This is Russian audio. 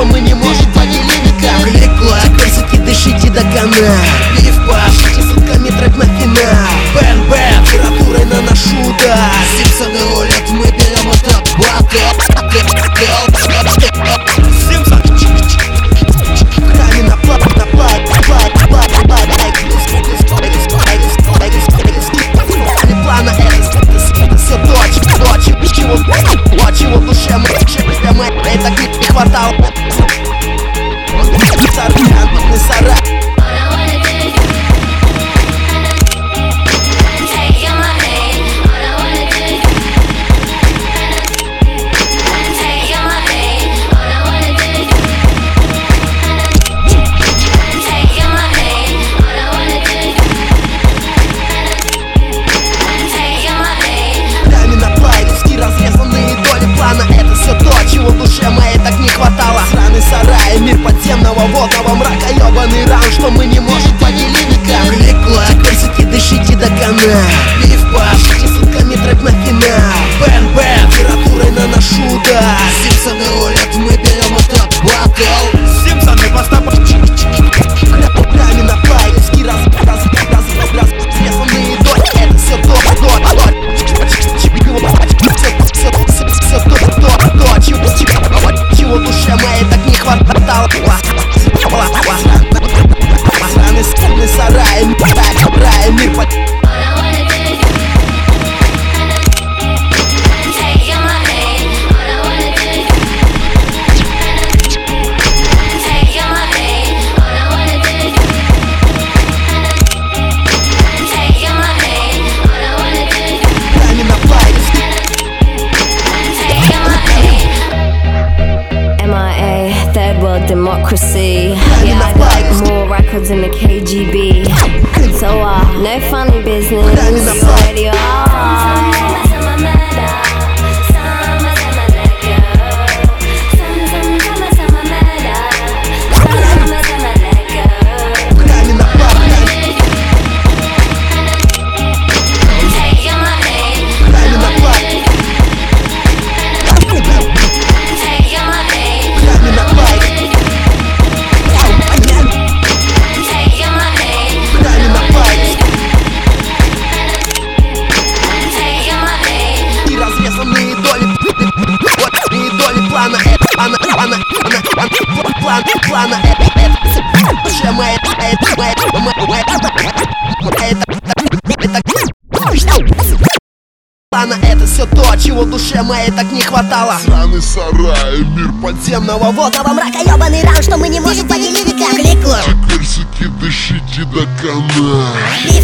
чувства мы не можем поделить никак Легко, а персики дышите до конца. Пив пашите, сутками трэп на финал. Подземного водного мрака Ебаный раунд, что мы не можем поделить никак Клик-клак, персики, дышите до кона Пив пашите сутками трэп на финал. Бэн-бэн, температурой наношу, да Симпсоны democracy. Yeah, I got more records than the KGB. So, uh, no funny business. Already are. Плана, плана, плана, это Это Душе моя, это, моя, моя, это, это Плана это все то, чего душе моей так не хватало. Сраный сарай, мир Подземного водного мрака Ебаный раунд, что мы не можем поделить никак Клик-клак, Персики, дышите до паш